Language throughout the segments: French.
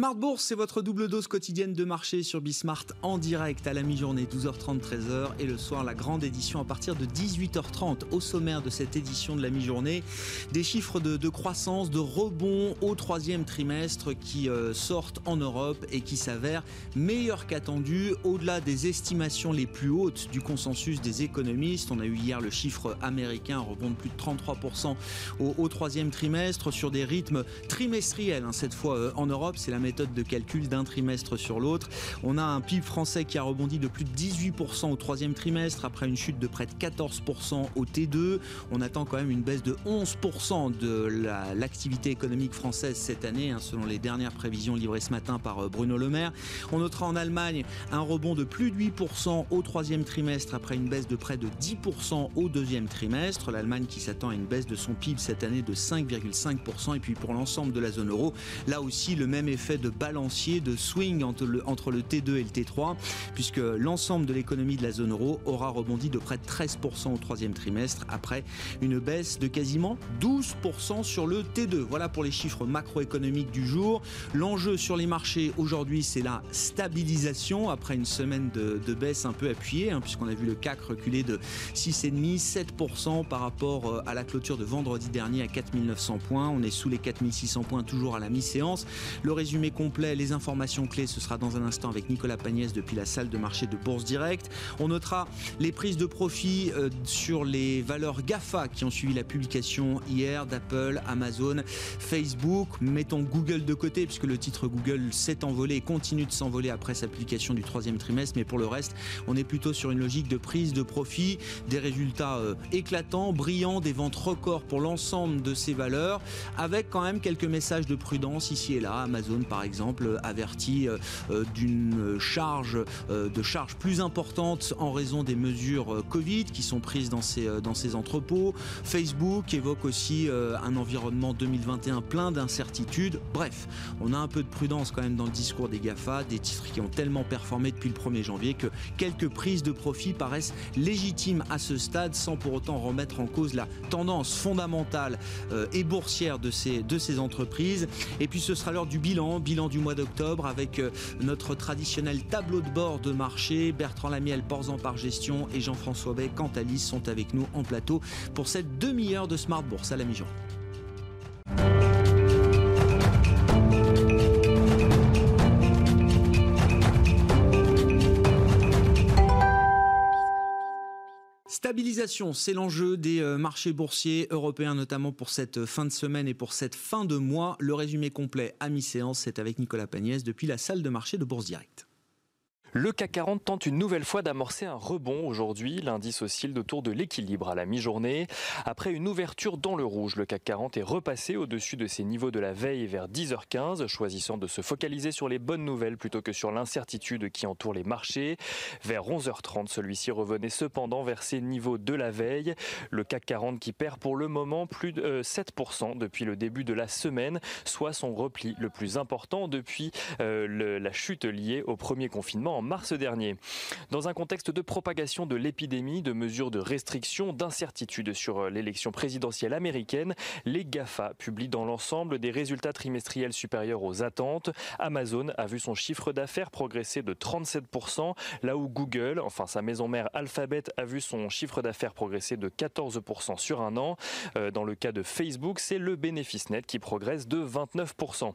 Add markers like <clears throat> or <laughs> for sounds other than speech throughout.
Smart Bourse, c'est votre double dose quotidienne de marché sur Bismart en direct à la mi-journée 12h30 13h et le soir la grande édition à partir de 18h30 au sommaire de cette édition de la mi-journée des chiffres de, croissance, de rebond au troisième trimestre qui euh, sortent en Europe et qui s'avèrent meilleurs qu'attendus au-delà des estimations les plus hautes du consensus des économistes. On a eu hier le chiffre américain un rebond de plus de 33% au, troisième trimestre sur des rythmes trimestriels hein, cette fois euh, en Europe. C'est la méthode de calcul d'un trimestre sur l'autre. On a un PIB français qui a rebondi de plus de 18% au troisième trimestre après une chute de près de 14% au T2. On attend quand même une baisse de 11% de l'activité économique française cette année, hein, selon les dernières prévisions livrées ce matin par euh, Bruno Le Maire. On notera en Allemagne un rebond de plus de 8% au troisième trimestre après une baisse de près de 10% au deuxième trimestre. L'Allemagne qui s'attend à une baisse de son PIB cette année de 5,5%. Et puis pour l'ensemble de la zone euro, là aussi le même effet de balancier, de swing entre le, entre le T2 et le T3, puisque l'ensemble de l'économie de la zone euro aura rebondi de près de 13% au troisième trimestre, après une baisse de quasiment 12% sur le T2. Voilà pour les chiffres macroéconomiques du jour. L'enjeu sur les marchés aujourd'hui, c'est la stabilisation après une semaine de, baisse un peu appuyée, hein, puisqu'on a vu le CAC reculer de 6,5, 7% par rapport euh, à la clôture de vendredi dernier à 4900 points. On est sous les 4600 points toujours à la mi-séance. Le résumé complet, les informations clés, ce sera dans un instant avec Nicolas Pagnès depuis la salle de marché de Bourse Direct. On notera les prises de profit euh, sur les valeurs GAFA qui ont suivi la publication hier d'Apple, Amazon, Facebook. Mettons Google de côté puisque le titre Google s'est envolé et continue de s'envoler après sa publication du troisième trimestre. Mais pour le reste, on est plutôt sur une logique de prise de profit, des résultats euh, éclatants, brillants, des ventes records pour l'ensemble de ces valeurs, avec quand même quelques messages de prudence ici et là. Amazon, par exemple, avertit euh, euh, d'une charge, euh, de plus importante en raison des mesures Covid qui sont prises dans ces, dans ces entrepôts. Facebook évoque aussi un environnement 2021 plein d'incertitudes. Bref, on a un peu de prudence quand même dans le discours des GAFA, des titres qui ont tellement performé depuis le 1er janvier que quelques prises de profit paraissent légitimes à ce stade sans pour autant remettre en cause la tendance fondamentale et boursière de ces, de ces entreprises. Et puis ce sera l'heure du bilan, bilan du mois d'octobre avec euh, notre traditionnel tableau de bord de marché. Bertrand Lamiel, Porzan par gestion et Jean-François Bay, Cantalis sont avec nous en plateau pour cette demi-heure de Smart Bourse à la mi-journée. Stabilisation, c'est l'enjeu des euh, marchés boursiers européens, notamment pour cette euh, fin de semaine et pour cette fin de mois. Le résumé complet à mi-séance, c'est avec Nicolas Pagnès depuis la salle de marché de Bourse Direct. Le CAC 40 tente une nouvelle fois d'amorcer un rebond aujourd'hui. L'indice oscille autour de l'équilibre à la mi-journée. Après une ouverture dans le rouge, le CAC 40 est repassé au-dessus de ses niveaux de la veille vers 10h15, choisissant de se focaliser sur les bonnes nouvelles plutôt que sur l'incertitude qui entoure les marchés. Vers 11h30, celui-ci revenait cependant vers ses niveaux de la veille. Le CAC 40 qui perd pour le moment plus de 7% euh, depuis le début de la semaine, soit son repli le plus important depuis euh, la chute liée au premier confinement mars dernier. Dans un contexte de propagation de l'épidémie, de mesures de restriction, d'incertitude sur euh, l'élection présidentielle américaine, les GAFA publient dans l'ensemble des résultats trimestriels supérieurs aux attentes. Amazon a vu son chiffre d'affaires progresser de 37%, là où Google, enfin sa maison mère Alphabet, a vu son chiffre d'affaires progresser de 14% sur un an. Euh, dans le cas de Facebook, c'est le bénéfice net qui progresse de 29%.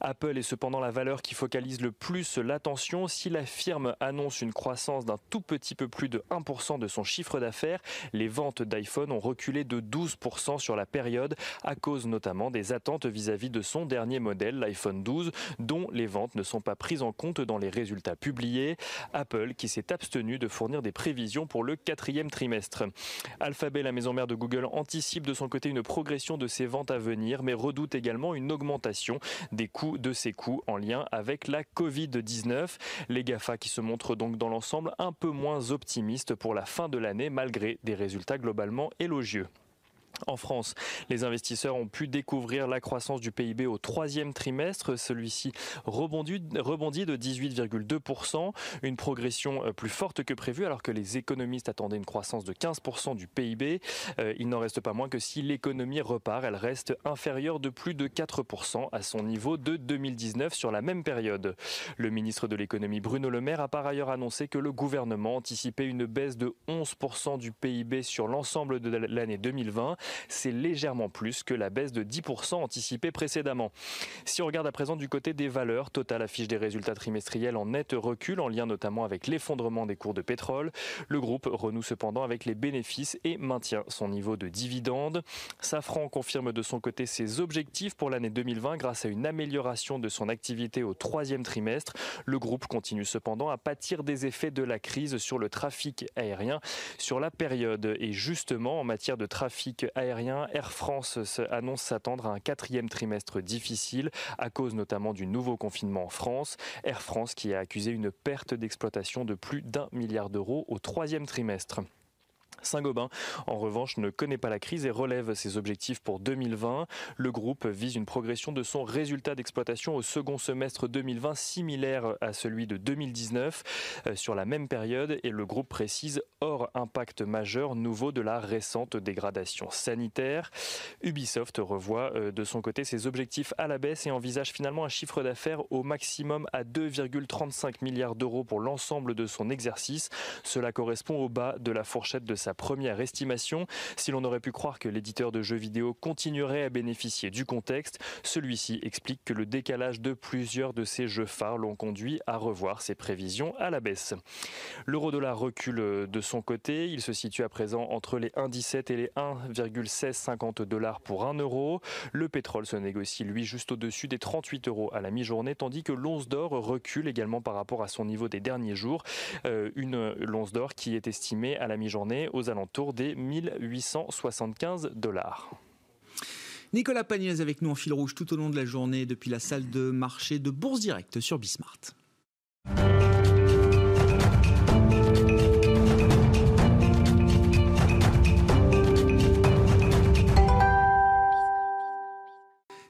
Apple est cependant la valeur qui focalise le plus l'attention si la firme annonce une croissance d'un tout petit peu plus de 1% de son chiffre d'affaires. Les ventes d'iPhone ont reculé de 12% sur la période à cause notamment des attentes vis-à-vis de son dernier modèle, l'iPhone 12, dont les ventes ne sont pas prises en compte dans les résultats publiés. Apple qui s'est abstenu de fournir des prévisions pour le quatrième trimestre. Alphabet, la maison mère de Google, anticipe de son côté une progression de ses ventes à venir, mais redoute également une augmentation des coûts de ses coûts en lien avec la Covid-19. Les qui se montre donc dans l'ensemble un peu moins optimiste pour la fin de l'année malgré des résultats globalement élogieux. En France, les investisseurs ont pu découvrir la croissance du PIB au troisième trimestre. Celui-ci rebondit, de 18,2%, une progression euh, plus forte que prévu alors que les économistes attendaient une croissance de 15% du PIB. Euh, il n'en reste pas moins que si l'économie repart, elle reste inférieure de plus de 4% à son niveau de 2019 sur la même période. Le ministre de l'économie Bruno Le Maire a par ailleurs annoncé que le gouvernement anticipait une baisse de 11% du PIB sur l'ensemble de l'année 2020 c'est légèrement plus que la baisse de 10% anticipée précédemment. Si on regarde à présent du côté des valeurs, Total affiche des résultats trimestriels en net recul, en lien notamment avec l'effondrement des cours de pétrole. Le groupe renoue cependant avec les bénéfices et maintient son niveau de dividende. Safran confirme de son côté ses objectifs pour l'année 2020 grâce à une amélioration de son activité au troisième trimestre. Le groupe continue cependant à pâtir des effets de la crise sur le trafic aérien sur la période. Et justement, en matière de trafic aérien, Air France annonce s'attendre à un quatrième trimestre difficile à cause notamment du nouveau confinement en France. Air France qui a accusé une perte d'exploitation de plus d'un milliard d'euros au troisième trimestre. Saint-Gobain, en revanche, ne connaît pas la crise et relève ses objectifs pour 2020. Le groupe vise une progression de son résultat d'exploitation au second semestre 2020 similaire à celui de 2019 euh, sur la même période et le groupe précise hors impact majeur nouveau de la récente dégradation sanitaire. Ubisoft revoit euh, de son côté ses objectifs à la baisse et envisage finalement un chiffre d'affaires au maximum à 2,35 milliards d'euros pour l'ensemble de son exercice. Cela correspond au bas de la fourchette de première estimation. Si l'on aurait pu croire que l'éditeur de jeux vidéo continuerait à bénéficier du contexte, celui-ci explique que le décalage de plusieurs de ses jeux phares l'ont conduit à revoir ses prévisions à la baisse. L'euro-dollar recule de son côté. Il se situe à présent entre les 1,17 et les 1,1650 dollars pour 1 euro. Le pétrole se négocie lui juste au-dessus des 38 euros à la mi-journée, tandis que l'once d'or recule également par rapport à son niveau des derniers jours. Euh, une l'once d'or qui est estimée à la mi-journée aux alentours des 1875 dollars. Nicolas Pagnès avec nous en fil rouge tout au long de la journée depuis la salle de marché de Bourse Directe sur Bismart.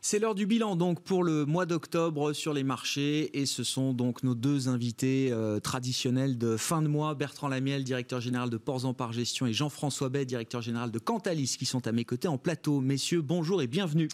C'est l'heure du bilan donc pour le mois d'octobre sur les marchés et ce sont donc nos deux invités euh, traditionnels de fin de mois, Bertrand Lamiel, directeur général de Ports en Par Gestion et Jean-François Bay, directeur général de Cantalis qui sont à mes côtés en plateau. Messieurs, bonjour et bienvenue.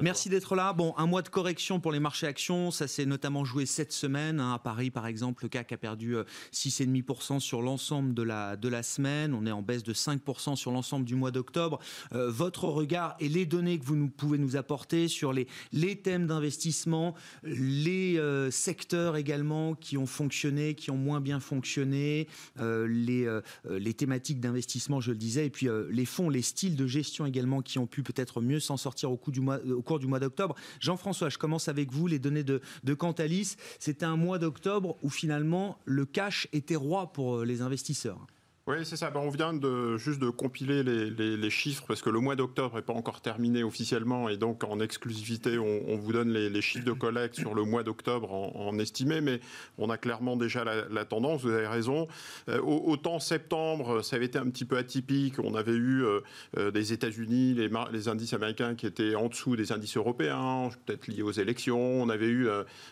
Merci d'être là. Bon, un mois de correction pour les marchés actions, ça s'est notamment joué cette semaine hein. à Paris par exemple, le CAC a perdu 6,5% euh, sur l'ensemble de la de la semaine, on est en baisse de 5% sur l'ensemble du mois d'octobre. Euh, votre regard et les données que vous nous, pouvez nous apporter sur les, les thèmes d'investissement, les euh, secteurs également qui ont fonctionné, qui ont moins bien fonctionné, euh, les, euh, les thématiques d'investissement, je le disais, et puis les fonds, les styles de gestion également qui ont pu peut-être mieux s'en sortir au, cours du mois, au cours du mois d'octobre. Jean-François, je commence avec vous, les données de, de Cantalis. C'était un mois d'octobre où finalement le cash était roi pour les investisseurs. Oui, c'est ça. Ben, on vient de, juste de compiler les, chiffres parce que le mois d'octobre n'est pas encore terminé officiellement et donc en exclusivité, on, vous donne les, chiffres de collecte sur le mois d'octobre en, estimé, mais on a clairement déjà la, tendance, vous avez raison. Euh, autant septembre, ça avait été un petit peu atypique. On avait eu euh, euh, des États-Unis, les, les, indices américains qui étaient en dessous des indices européens, peut-être liés aux élections. On avait eu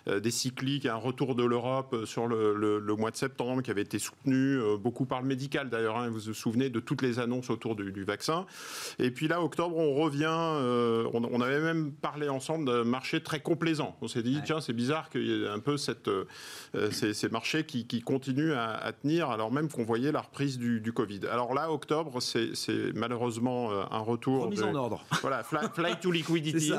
des cycliques, un retour de l'Europe sur le, mois de septembre qui avait été soutenu beaucoup par le médical d'ailleurs, hein, vous vous souvenez de toutes les annonces autour du, vaccin. Et puis là, octobre, on revient, euh, on, avait même parlé ensemble d'un marché très complaisant. On s'est dit, tiens, c'est bizarre qu'il y ait un peu cette, euh, ces, marchés qui, continuent à, tenir, alors même qu'on voyait la reprise du, Covid. Alors là, octobre, c'est malheureusement euh, un retour. Remise en ordre. <laughs> Voilà, flight to <laughs> liquidity.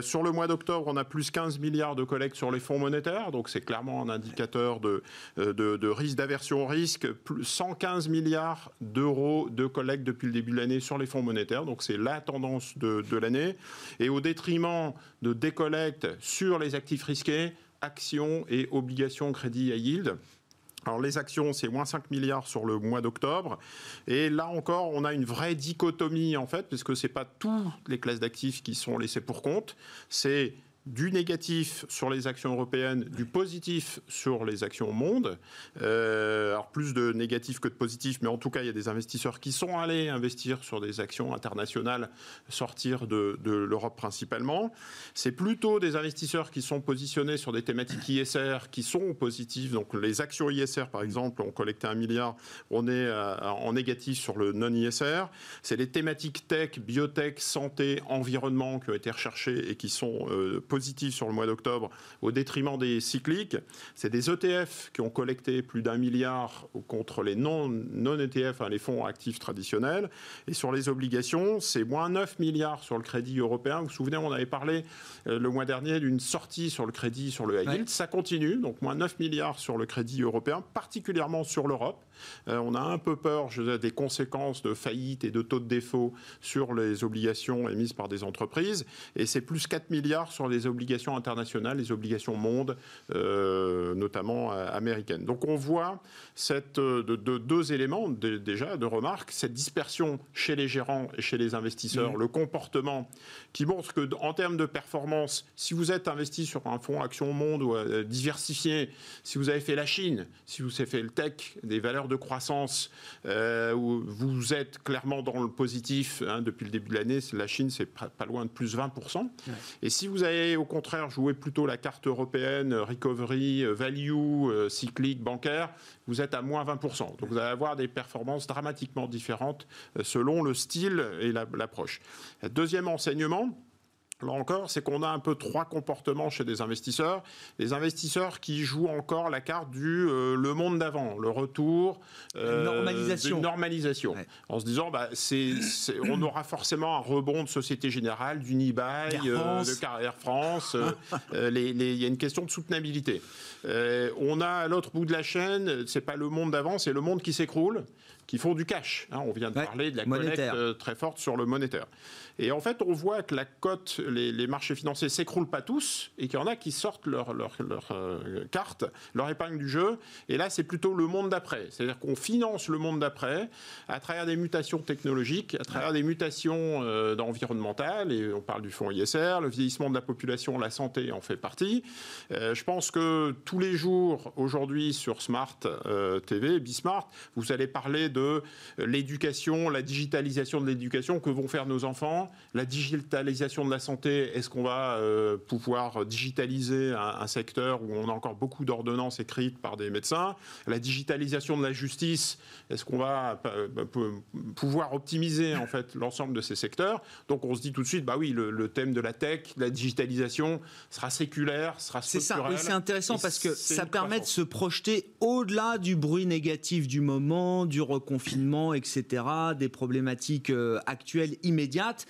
sur le mois d'octobre, on a plus 15 milliards de collectes sur les fonds monétaires, donc c'est clairement un indicateur de, de, de risque d'aversion au risque, 100 115 milliards d'euros de collecte depuis le début de l'année sur les fonds monétaires. Donc c'est la tendance de, l'année. Et au détriment de décollecte sur les actifs risqués, actions et obligations crédit à yield. Alors les actions, c'est moins 5 milliards sur le mois d'octobre. Et là encore, on a une vraie dichotomie en fait, puisque ce n'est pas toutes les classes d'actifs qui sont laissées pour compte. C'est du négatif sur les actions européennes, du positif sur les actions monde. Euh, alors plus de négatif que de positif, mais en tout cas, il y a des investisseurs qui sont allés investir sur des actions internationales, sortir de, l'Europe principalement. C'est plutôt des investisseurs qui sont positionnés sur des thématiques ISR qui sont positives. Donc les actions ISR, par exemple, ont collecté un milliard, on est euh, en négatif sur le non-ISR. C'est les thématiques tech, biotech, santé, environnement qui ont été recherchées et qui sont euh, positif sur le mois d'octobre au détriment des cycliques. C'est des ETF qui ont collecté plus d'un milliard contre les non-ETF, non hein, les fonds actifs traditionnels. Et sur les obligations, c'est moins 9 milliards sur le crédit européen. Vous vous souvenez, on avait parlé euh, le mois dernier d'une sortie sur le crédit sur le high yield. Ça continue, donc moins 9 milliards sur le crédit européen, particulièrement sur l'Europe. Euh, on a un peu peur je des conséquences de faillite et de taux de défaut sur les obligations émises par des entreprises. Et c'est plus 4 milliards sur les obligations internationales, les obligations monde, euh, notamment euh, américaines. Donc on voit cette, de, deux éléments déjà de remarque, cette dispersion chez les gérants et chez les investisseurs, mmh. le comportement qui montre que en termes de performance, si vous êtes investi sur un fonds action monde ou diversifié, si vous avez fait la Chine, si vous avez fait le tech, des valeurs de croissance euh, où vous êtes clairement dans le positif hein, depuis le début de l'année. La Chine, c'est pas loin de plus 20%. Et si vous avez au contraire joué plutôt la carte européenne, recovery, value, euh, cyclique, bancaire, vous êtes à moins 20%. Donc vous allez avoir des performances dramatiquement différentes euh, selon le style et l'approche. Deuxième enseignement, là encore, c'est qu'on a un peu trois comportements chez des investisseurs. Les investisseurs qui jouent encore la carte du euh, le monde d'avant, le retour, euh, normalisation, normalisation, en se disant, bah, on aura forcément un rebond de Société Générale, d'Unibail, euh, de Carrière France. <laughs> Il y a une question de soutenabilité. on a à l'autre bout de la chaîne, c'est pas le monde d'avant, c'est le monde qui s'écroule qui font du cash. Hein. on vient de parler de la monétaire. très forte sur le monétaire. Et en fait, on voit que la cote, les, marchés financiers s'écroulent pas tous et qu'il y en a qui sortent leur, leur, leur euh, carte, leur épingle du jeu. Et là, c'est plutôt le monde d'après. C'est-à-dire qu'on finance le monde d'après à travers des mutations technologiques, à travers des mutations euh, environnementales. Et on parle du fonds ISR, le vieillissement de la population, la santé en fait partie. Euh, je pense que tous les jours, aujourd'hui, sur Smart TV, Bismart, vous allez parler de l'éducation, la digitalisation de l'éducation que vont faire nos enfants. La digitalisation de la santé, est-ce qu'on va euh, pouvoir digitaliser un, secteur où on a encore beaucoup d'ordonnances écrites par des médecins? La digitalisation de la justice, est-ce qu'on va euh, pouvoir optimiser en fait l'ensemble de ces secteurs? Donc on se dit tout de suite, bah oui, le, thème de la tech, la digitalisation sera séculaire, sera structurel. C'est ça, c'est intéressant parce que ça permet de se projeter au-delà du bruit négatif du moment, du reconfinement, etc., des problématiques euh, actuelles immédiates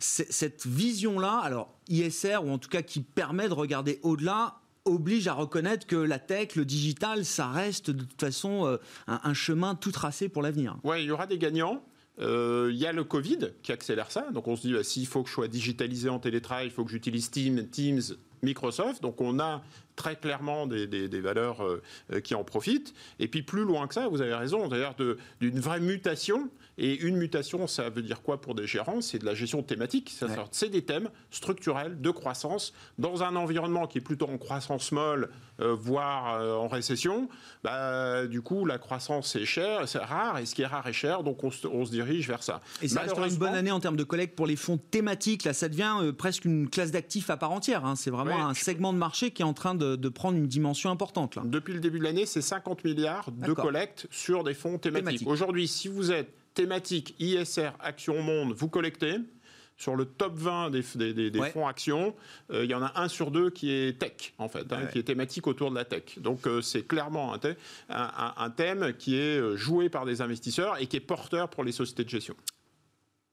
cette vision-là, alors ISR, ou en tout cas qui permet de regarder au-delà, oblige à reconnaître que la tech, le digital, ça reste de toute façon euh, un, chemin tout tracé pour l'avenir. Oui, il y aura des gagnants. Euh, il y a le Covid qui accélère ça. Donc on se dit, bah, s'il faut que je sois digitalisé en télétravail, il faut que j'utilise Teams, Teams, Microsoft. Donc on a très clairement des, valeurs euh, qui en profitent. Et puis plus loin que ça, vous avez raison, d'ailleurs d'une vraie mutation et une mutation, ça veut dire quoi pour des gérants? C'est de la gestion thématique. C'est des thèmes structurels de croissance dans un environnement qui est plutôt en croissance molle, euh, voire euh, en récession. Bah, du coup, la croissance est chère, c'est rare, et ce qui est rare est cher, donc on se, dirige vers ça. Et ça restera une bonne année en termes de collecte pour les fonds thématiques. Là, ça devient euh, presque une classe d'actifs à part entière. Hein. C'est vraiment un segment de marché qui est en train de, prendre une dimension importante. Là. Depuis le début de l'année, c'est 50 milliards de collecte sur des fonds thématiques. Aujourd'hui, si vous êtes thématique ISR Action Monde, vous collectez. Sur le top 20 des, fonds actions, euh, il y en a un sur deux qui est tech, en fait, hein, qui est thématique autour de la tech. Donc euh, c'est clairement un, thème qui est euh, joué par des investisseurs et qui est porteur pour les sociétés de gestion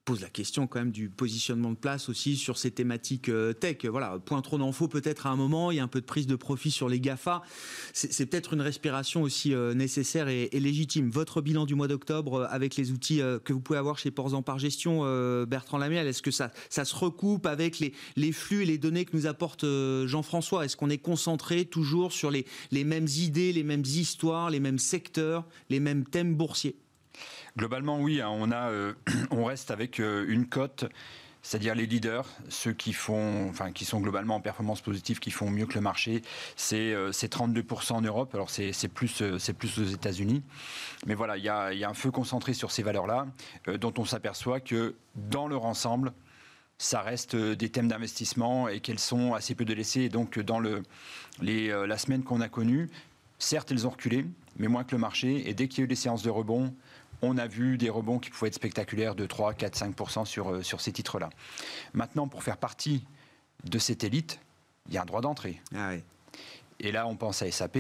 pose la question quand même du positionnement de place aussi sur ces thématiques euh, tech. Voilà, point trop d'infos peut-être à un moment, il y a un peu de prise de profit sur les GAFA. C'est peut-être une respiration aussi euh, nécessaire et, légitime. Votre bilan du mois d'octobre euh, avec les outils que vous pouvez avoir chez Porzan par gestion, Bertrand Lamiel, est-ce que ça, ça se recoupe avec les, flux et les données que nous apporte Jean-François? Est-ce qu'on est concentré toujours sur les, les mêmes idées, les mêmes histoires, les mêmes secteurs, les mêmes thèmes boursiers? Globalement, oui, hein, euh, <clears throat> on reste avec euh, une cote c'est-à-dire les leaders, ceux qui font, enfin, qui sont globalement en performance positive, qui font mieux que le marché, c'est 32% en Europe. Alors c'est plus, c'est plus aux États-Unis, mais voilà, il y a, un feu concentré sur ces valeurs-là, dont on s'aperçoit que dans leur ensemble, ça reste des thèmes d'investissement et qu'elles sont assez peu délaissées. Et donc, dans la semaine qu'on a connue, certes, elles ont reculé, mais moins que le marché. Et dès qu'il y a eu des séances de rebond, on a vu des rebonds qui pouvaient être spectaculaires de 3, 4, 5 sur, euh, sur ces titres-là. Maintenant, pour faire partie de cette élite, il y a un droit d'entrée. Ah Et là, on pense à SAP.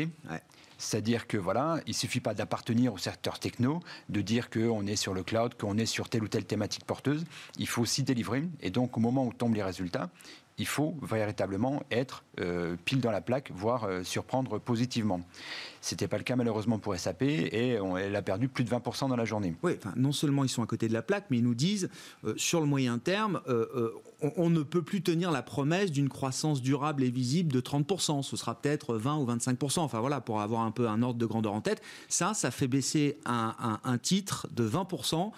C'est-à-dire que voilà, il suffit pas d'appartenir au secteur techno, de dire qu'on est sur le cloud, qu'on est sur telle ou telle thématique porteuse. Il faut aussi délivrer. Et donc, au moment où tombent les résultats, il faut véritablement être euh, pile dans la plaque, voire euh, surprendre positivement. Ce n'était pas le cas malheureusement pour SAP et elle a perdu plus de 20% dans la journée. Oui, non seulement ils sont à côté de la plaque, mais ils nous disent euh, sur le moyen terme, on, ne peut plus tenir la promesse d'une croissance durable et visible de 30%. Ce sera peut-être 20 ou 25%. Enfin voilà, pour avoir un peu un ordre de grandeur en tête. Ça, ça fait baisser un titre de 20%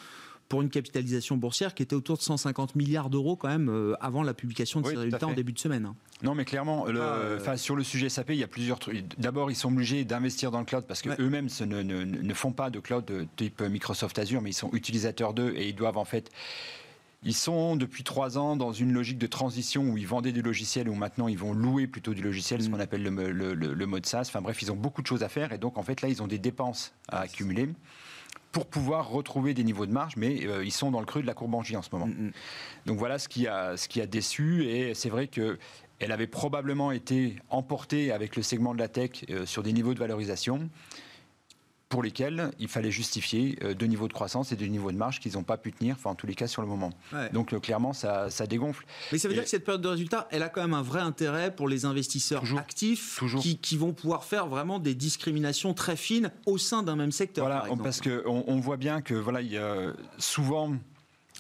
pour une capitalisation boursière qui était autour de 150 milliards d'euros quand même euh, avant la publication de ces résultats en début de semaine. Hein. Non, mais clairement, le, ah, sur le sujet SAP, il y a plusieurs trucs. D'abord, ils sont obligés d'investir dans le cloud parce qu'eux-mêmes ne, ne, ne, font pas de cloud de type Microsoft Azure, mais ils sont utilisateurs d'eux et ils doivent en fait. Ils sont depuis trois ans dans une logique de transition où ils vendaient du logiciel, où maintenant ils vont louer plutôt du logiciel, ce mm. qu'on appelle le, le, le, mode SaaS. Enfin bref, ils ont beaucoup de choses à faire et donc en fait là, ils ont des dépenses à accumuler pour pouvoir retrouver des niveaux de marge, mais euh, ils sont dans le creux de la courbe en J en ce moment. Mm, mm. Donc voilà ce qui a, ce qui a déçu, et c'est vrai que elle avait probablement été emportée avec le segment de la tech euh, sur des niveaux de valorisation pour lesquels il fallait justifier euh, deux niveaux de croissance et deux niveaux de marge qu'ils n'ont pas pu tenir, enfin en tous les cas sur le moment. Donc euh, clairement, ça, ça, dégonfle. Mais ça veut dire que cette période de résultat, elle a quand même un vrai intérêt pour les investisseurs actifs Qui, qui, vont pouvoir faire vraiment des discriminations très fines au sein d'un même secteur. Voilà, parce qu'on on voit bien que voilà, il y a souvent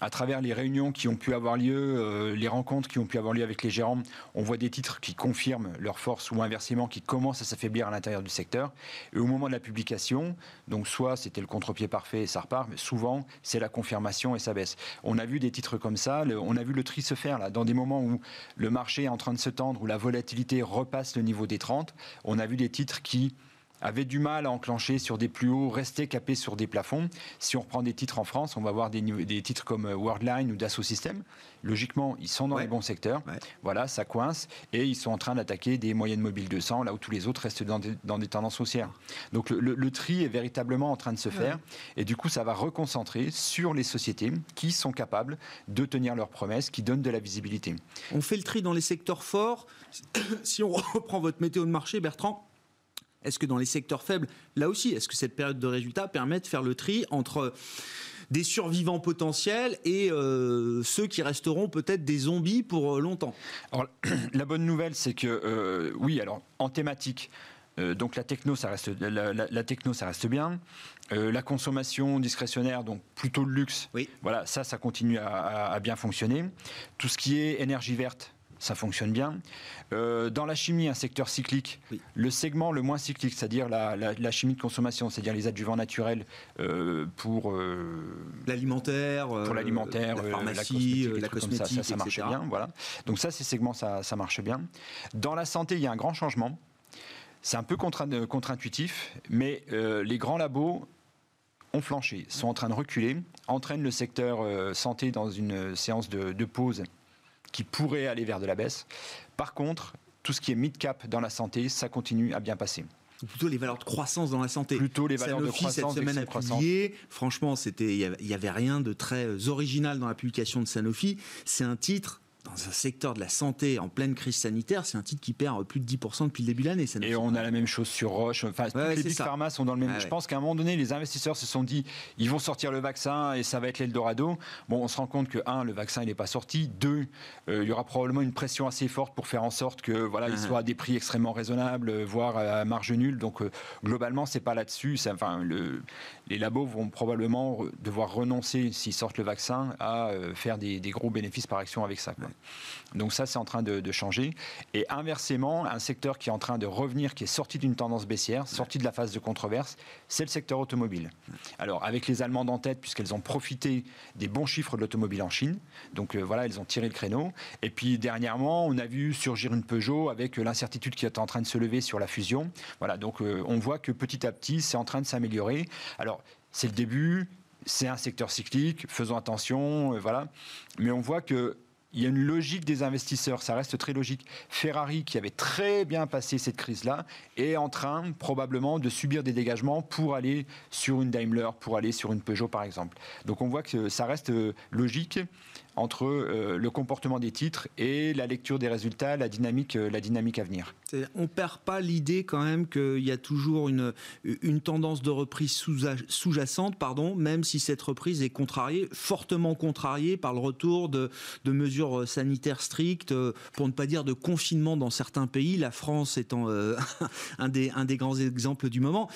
à travers les réunions qui ont pu avoir lieu, euh, les rencontres qui ont pu avoir lieu avec les gérants, on voit des titres qui confirment leur force ou inversement qui commencent à s'affaiblir à l'intérieur du secteur. Et au moment de la publication, donc soit c'était le contre-pied parfait et ça repart, mais souvent c'est la confirmation et ça baisse. On a vu des titres comme ça, on a vu le tri se faire là, dans des moments où le marché est en train de se tendre, où la volatilité repasse le niveau des 30, on a vu des titres qui avait du mal à enclencher sur des plus hauts, rester capé sur des plafonds. Si on reprend des titres en France, on va voir des, des titres comme euh, Worldline ou Dassault Systèmes. Logiquement, ils sont dans les bons secteurs. Voilà, ça coince. Et ils sont en train d'attaquer des moyennes mobiles 200, là où tous les autres restent dans des, dans des tendances haussières. Donc le, tri est véritablement en train de se faire. Et du coup, ça va reconcentrer sur les sociétés qui sont capables de tenir leurs promesses, qui donnent de la visibilité. On fait le tri dans les secteurs forts. <coughs> si on <coughs> reprend votre météo de marché, Bertrand, est-ce que dans les secteurs faibles, là aussi, est-ce que cette période de résultats permet de faire le tri entre des survivants potentiels et euh, ceux qui resteront peut-être des zombies pour euh, longtemps? Alors, <clears throat> La bonne nouvelle, c'est que euh, oui, alors en thématique, donc la techno, ça reste, la, techno, ça reste bien. la consommation discrétionnaire, donc plutôt le luxe, oui. voilà, ça, ça continue à, bien fonctionner. Tout ce qui est énergie verte, ça fonctionne bien. Euh, dans la chimie, un secteur cyclique, le segment le moins cyclique, c'est-à-dire la, chimie de consommation, c'est-à-dire les adjuvants naturels euh, pour euh, l'alimentaire, pour l'alimentaire, la pharmacie, la cosmétique, ça, ça, marche bien. Voilà. Donc ça, ces segments, ça, ça marche bien. Dans la santé, il y a un grand changement. C'est un peu contre-intuitif, mais les grands labos ont flanché, sont en train de reculer, entraînent le secteur santé dans une séance de, de pause qui pourrait aller vers de la baisse. Par contre, tout ce qui est mid-cap dans la santé, ça continue à bien passer plutôt les valeurs de croissance dans la santé. Plutôt les valeurs de croissance. cette semaine a publié. Franchement, c'était, il n'y avait rien de très original dans la publication de Sanofi. C'est un titre dans un secteur de la santé en pleine crise sanitaire, c'est un titre qui perd plus de 10% depuis le début de l'année. Et on a la même chose sur Roche. Enfin, les big pharma sont dans le même. je pense qu'à un moment donné, les investisseurs se sont dit, ils vont sortir le vaccin et ça va être l'Eldorado. Bon, on se rend compte que un, le vaccin il n'est pas sorti. Deux, euh, il y aura probablement une pression assez forte pour faire en sorte que voilà, il uh-huh. soit à des prix extrêmement raisonnables, voire à marge nulle. Donc euh, globalement, c'est pas là-dessus. Enfin, le, les labos vont probablement devoir renoncer s'ils sortent le vaccin à euh, faire des, gros bénéfices par action avec ça. Donc ça, c'est en train de, changer. Et inversement, un secteur qui est en train de revenir, qui est sorti d'une tendance baissière, sorti de la phase de controverse, c'est le secteur automobile. Alors avec les Allemands en tête, puisqu'elles ont profité des bons chiffres de l'automobile en Chine, donc euh, voilà, elles ont tiré le créneau. Et puis dernièrement, on a vu surgir une Peugeot avec euh, l'incertitude qui est en train de se lever sur la fusion. Voilà, donc euh, on voit que petit à petit, c'est en train de s'améliorer. Alors c'est le début, c'est un secteur cyclique, faisons attention, voilà. Mais on voit que il y a une logique des investisseurs, ça reste très logique. Ferrari, qui avait très bien passé cette crise-là, est en train probablement de subir des dégagements pour aller sur une Daimler, pour aller sur une Peugeot par exemple. Donc on voit que ça reste euh, logique entre euh, le comportement des titres et la lecture des résultats, la dynamique, euh, la dynamique à venir. On perd pas l'idée quand même qu'il y a toujours une, une tendance de reprise sous-jacente, pardon, même si cette reprise est contrariée, fortement contrariée par le retour de, de mesures sanitaires strictes, pour ne pas dire de confinement dans certains pays, la France étant euh, <laughs> un, des, un des grands exemples du moment.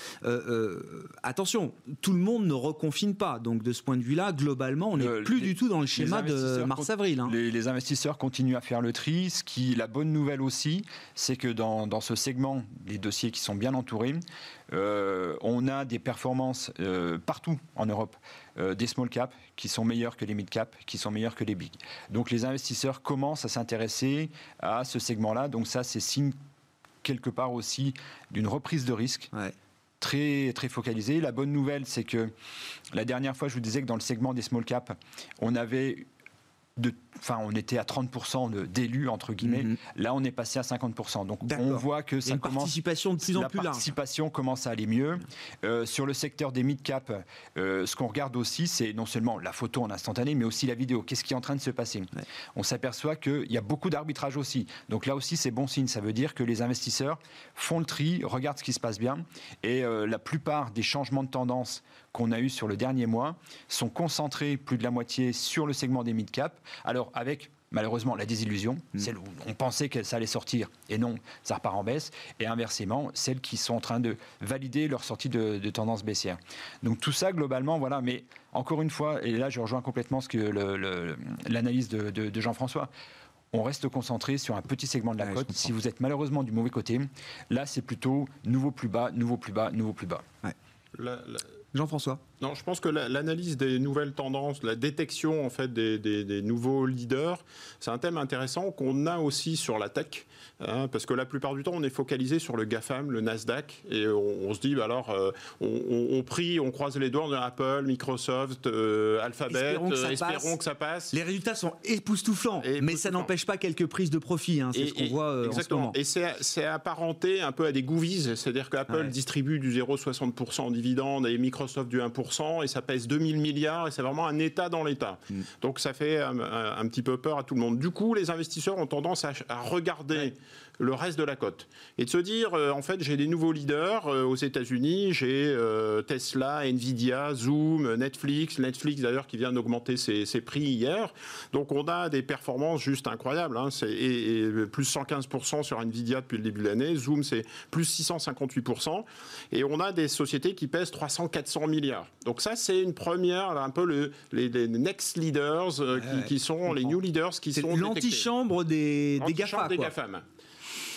attention, tout le monde ne reconfine pas, donc de ce point de vue-là, globalement, on n'est plus du tout dans le schéma de mars-avril. Hein. Les, investisseurs continuent à faire le tri. Ce qui, la bonne nouvelle aussi, c'est que dans, ce segment, les dossiers qui sont bien entourés, euh, on a des performances euh, partout en Europe. Euh, des small caps qui sont meilleurs que les mid caps, qui sont meilleurs que les big. Donc les investisseurs commencent à s'intéresser à ce segment-là. Donc ça, c'est signe quelque part aussi d'une reprise de risque. très, très focalisé. La bonne nouvelle, c'est que la dernière fois, je vous disais que dans le segment des small caps, on avait de enfin, on était à 30% d'élus entre guillemets. Mhm. Là, on est passé à 50%. Donc, on voit que ça une participation de plus en plus large. La participation commence à aller mieux. Euh, sur le secteur des mid cap, euh, ce qu'on regarde aussi, c'est non seulement la photo en instantané, mais aussi la vidéo. Qu'est-ce qui est en train de se passer? On s'aperçoit qu'il y a beaucoup d'arbitrage aussi. Donc là aussi, c'est bon signe. Ça veut dire que les investisseurs font le tri, regardent ce qui se passe bien, et euh, la plupart des changements de tendance qu'on a eu sur le dernier mois sont concentrés plus de la moitié sur le segment des mid-cap. Alors avec malheureusement la désillusion, mm. celle où on pensait que ça allait sortir et non, ça repart en baisse, et inversement, celles qui sont en train de valider leur sortie de, tendance baissière. Donc tout ça globalement, voilà, mais encore une fois, et là je rejoins complètement ce que l'analyse de, Jean-François, on reste concentré sur un petit segment de la cote. Si vous êtes malheureusement du mauvais côté, là c'est plutôt nouveau plus bas, nouveau plus bas, nouveau plus bas. Jean-François non, je pense que l'analyse des nouvelles tendances, la détection en fait des, nouveaux leaders, c'est un thème intéressant qu'on a aussi sur la tech, hein, parce que la plupart du temps on est focalisé sur le GAFAM, le Nasdaq, et on, se dit bah alors euh, on, prie, on croise les doigts, on a Apple, Microsoft, euh, Alphabet, espérons, que, ça passe. Les résultats sont époustouflants, mais ça n'empêche pas quelques prises de profit, hein, c'est ce qu'on voit exactement. Euh, en ce moment. Et c'est apparenté un peu à des goovies, c'est-à-dire qu'Apple distribue du 0,60% en dividendes et Microsoft du 1% et ça pèse 2000 milliards et c'est vraiment un État dans l'État. Mm. Donc ça fait un, petit peu peur à tout le monde. Du coup, les investisseurs ont tendance à, regarder le reste de la cote. Et de se dire, euh, en fait, j'ai des nouveaux leaders euh, aux États-Unis, j'ai euh, Tesla, Nvidia, Zoom, Netflix, Netflix d'ailleurs qui vient d'augmenter ses, prix hier. Donc on a des performances juste incroyables. Hein. et, plus 115% sur Nvidia depuis le début de l'année. Zoom, c'est plus 658%. Et on a des sociétés qui pèsent 300-400 milliards. Donc ça, c'est une première, un peu le, les, next leaders qui, sont les new leaders qui sont l'antichambre des, des GAFA. Des GAFAM.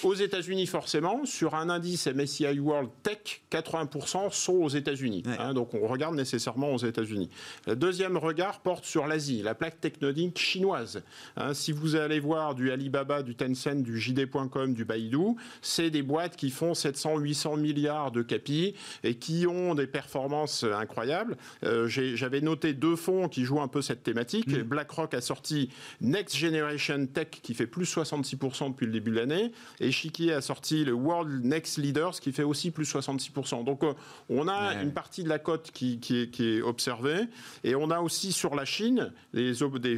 Aux États-Unis, forcément, sur un indice MSCI World Tech, 80% sont aux États-Unis. Hein, donc on regarde nécessairement aux États-Unis. Le deuxième regard porte sur l'Asie, la plaque tectonique chinoise. Hein, si vous allez voir du Alibaba, du Tencent, du JD.com, du Baidu, c'est des boîtes qui font 700-800 milliards de capi et qui ont des performances incroyables. Euh, j'avais noté deux fonds qui jouent un peu cette thématique. Mm. BlackRock a sorti Next Generation Tech qui fait plus 66% depuis le début de l'année et Chiqui a sorti le World Next Leaders qui fait aussi plus 66%. Donc euh, on a une partie de la cote qui, est, observée et on a aussi sur la Chine des,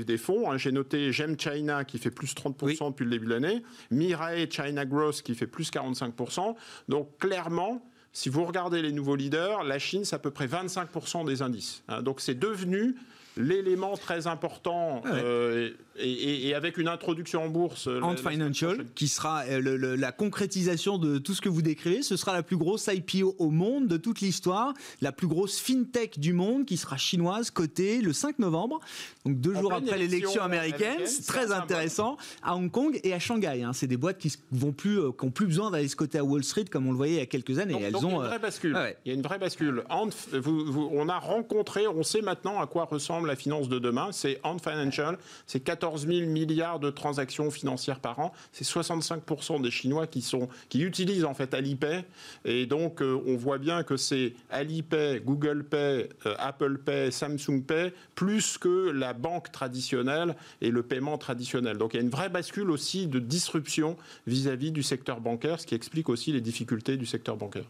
des fonds. Hein. J'ai noté Gem China qui fait plus 30% depuis le début de l'année, Mirai China Growth qui fait plus 45%. Donc clairement, si vous regardez les nouveaux leaders, la Chine, c'est à peu près 25% des indices. Hein. Donc c'est devenu l'élément très important euh, et, avec une introduction en bourse. Ant Financial, qui sera la concrétisation de tout ce que vous décrivez. Ce sera la plus grosse IPO au monde de toute l'histoire, la plus grosse fintech du monde, qui sera chinoise, cotée le 5 novembre, donc deux jours après l'élection américaine. C'est très intéressant à Hong Kong et à Shanghai. Hein. C'est des boîtes qui vont plus, euh, qui ont plus besoin d'aller se coter à Wall Street comme on le voyait il y a quelques années. Elles ont, il y a une vraie bascule. Il y a une vraie bascule. on a rencontré, on sait maintenant à quoi ressemble la finance de demain. C'est Ant Financial, c'est 14 000 milliards de transactions financières par an. C'est 65% des Chinois qui, sont, qui utilisent en fait Alipay. Et donc, euh, on voit bien que c'est Alipay, Google Pay, euh, Apple Pay, Samsung Pay, plus que la banque traditionnelle et le paiement traditionnel. Donc, il y a une vraie bascule aussi de disruption vis-à-vis du secteur bancaire, ce qui explique aussi les difficultés du secteur bancaire.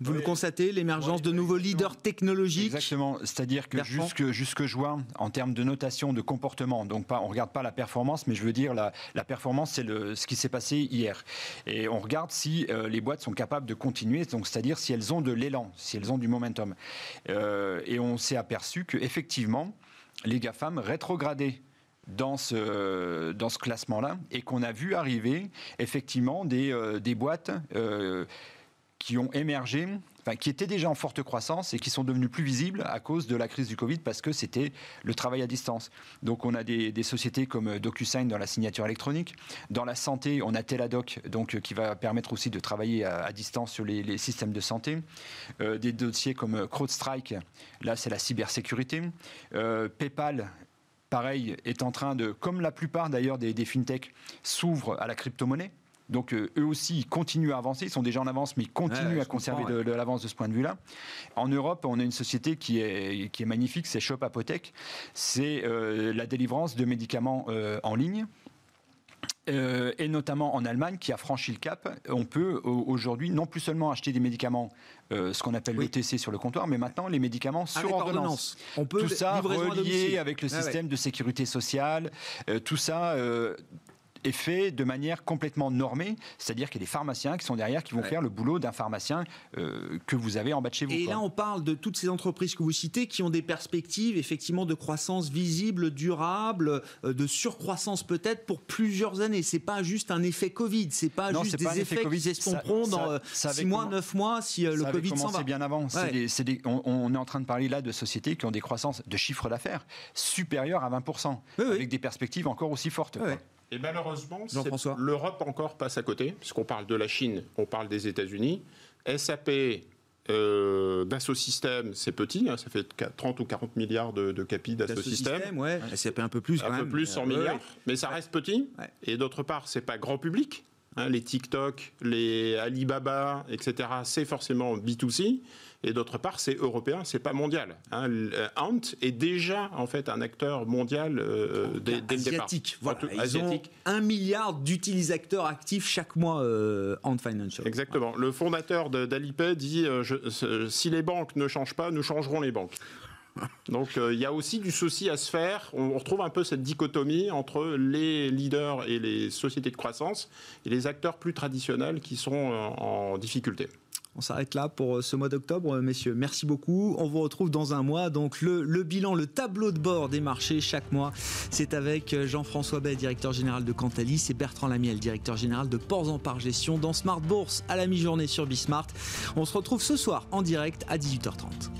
Vous le constatez, l'émergence de nouveaux leaders technologiques Exactement. C'est-à-dire que jusque, jusque juin, en termes de notation, de comportement. Donc pas, on regarde pas la performance, mais je veux dire la, performance, c'est ce qui s'est passé hier. Et on regarde si euh, les boîtes sont capables de continuer, c'est-à-dire si elles ont de l'élan, si elles ont du momentum. Euh, et on s'est aperçu que effectivement, les GAFAM rétrogradaient dans ce, dans ce classement-là et qu'on a vu arriver effectivement des, euh, des boîtes qui ont émergé qui étaient déjà en forte croissance et qui sont devenus plus visibles à cause de la crise du Covid parce que c'était le travail à distance. Donc on a des, sociétés comme DocuSign dans la signature électronique. Dans la santé, on a Teladoc donc, qui va permettre aussi de travailler à, distance sur les, systèmes de santé. Euh, des dossiers comme CrowdStrike, là c'est la cybersécurité. Euh, PayPal, pareil, est en train de, comme la plupart d'ailleurs des, des fintechs, s'ouvre à la crypto-monnaie. Donc euh, eux aussi, ils continuent à avancer. Ils sont déjà en avance, mais ils continuent à conserver de, l'avance de ce point de vue-là. En Europe, on a une société qui est, qui est magnifique, c'est Shop Apothèque. C'est euh, la délivrance de médicaments euh, en ligne. et notamment en Allemagne, qui a franchi le cap, on peut aujourd'hui non plus seulement acheter des médicaments, ce qu'on appelle l'OTC sur le comptoir, mais maintenant les médicaments sur ordonnance. On peut tout ça relié avec le système de sécurité sociale, tout ça est fait de manière complètement normée, c'est-à-dire qu'il y a des pharmaciens qui sont derrière, qui vont faire le boulot d'un pharmacien euh, que vous avez en bas de chez vous. Et là, on parle de toutes ces entreprises que vous citez qui ont des perspectives effectivement de croissance visible, durable, euh, de surcroissance peut-être pour plusieurs années. C'est pas juste un effet Covid, c'est pas juste des effets qui s'estomperont dans 6 euh, mois, 9 mois si le Covid s'en va. bien avant. on, est en train de parler là de sociétés qui ont des croissances de chiffre d'affaires supérieures à 20%, avec des perspectives encore aussi fortes. Et malheureusement, l'Europe encore passe à côté, puisqu'on parle de la Chine, on parle des États-Unis. SAP, euh, Dassault Systèmes, c'est petit, hein, ça fait 30 ou 40 milliards de, de capi Dassault Systèmes. Ouais. SAP un peu plus quand un peu plus, 100 milliards, mais ça reste petit. Et d'autre part, c'est pas grand public. Hein, les TikTok, les Alibaba, etc., c'est forcément B2C et d'autre part, c'est européen, c'est pas mondial. Hein. Ant est déjà en fait un acteur mondial euh, dès, dès, le départ. Voilà, ils ont un milliard d'utilisateurs actifs chaque mois euh, Ant Financial. Exactement. Le fondateur d'Alipay dit euh, je, si les banques ne changent pas, nous changerons les banques. <laughs> Donc il y a aussi du souci à se faire. On retrouve un peu cette dichotomie entre les leaders et les sociétés de croissance et les acteurs plus traditionnels qui sont en difficulté. On s'arrête là pour euh, ce mois d'octobre, euh, messieurs. Merci beaucoup. On vous retrouve dans un mois. Donc le, bilan, le tableau de bord des marchés chaque mois, c'est avec euh, Jean-François Bay, directeur général de Cantalis, et Bertrand Lamiel, directeur général de Ports en Par Gestion, dans Smart Bourse à la mi-journée sur Bismart. On se retrouve ce soir en direct à 18h30.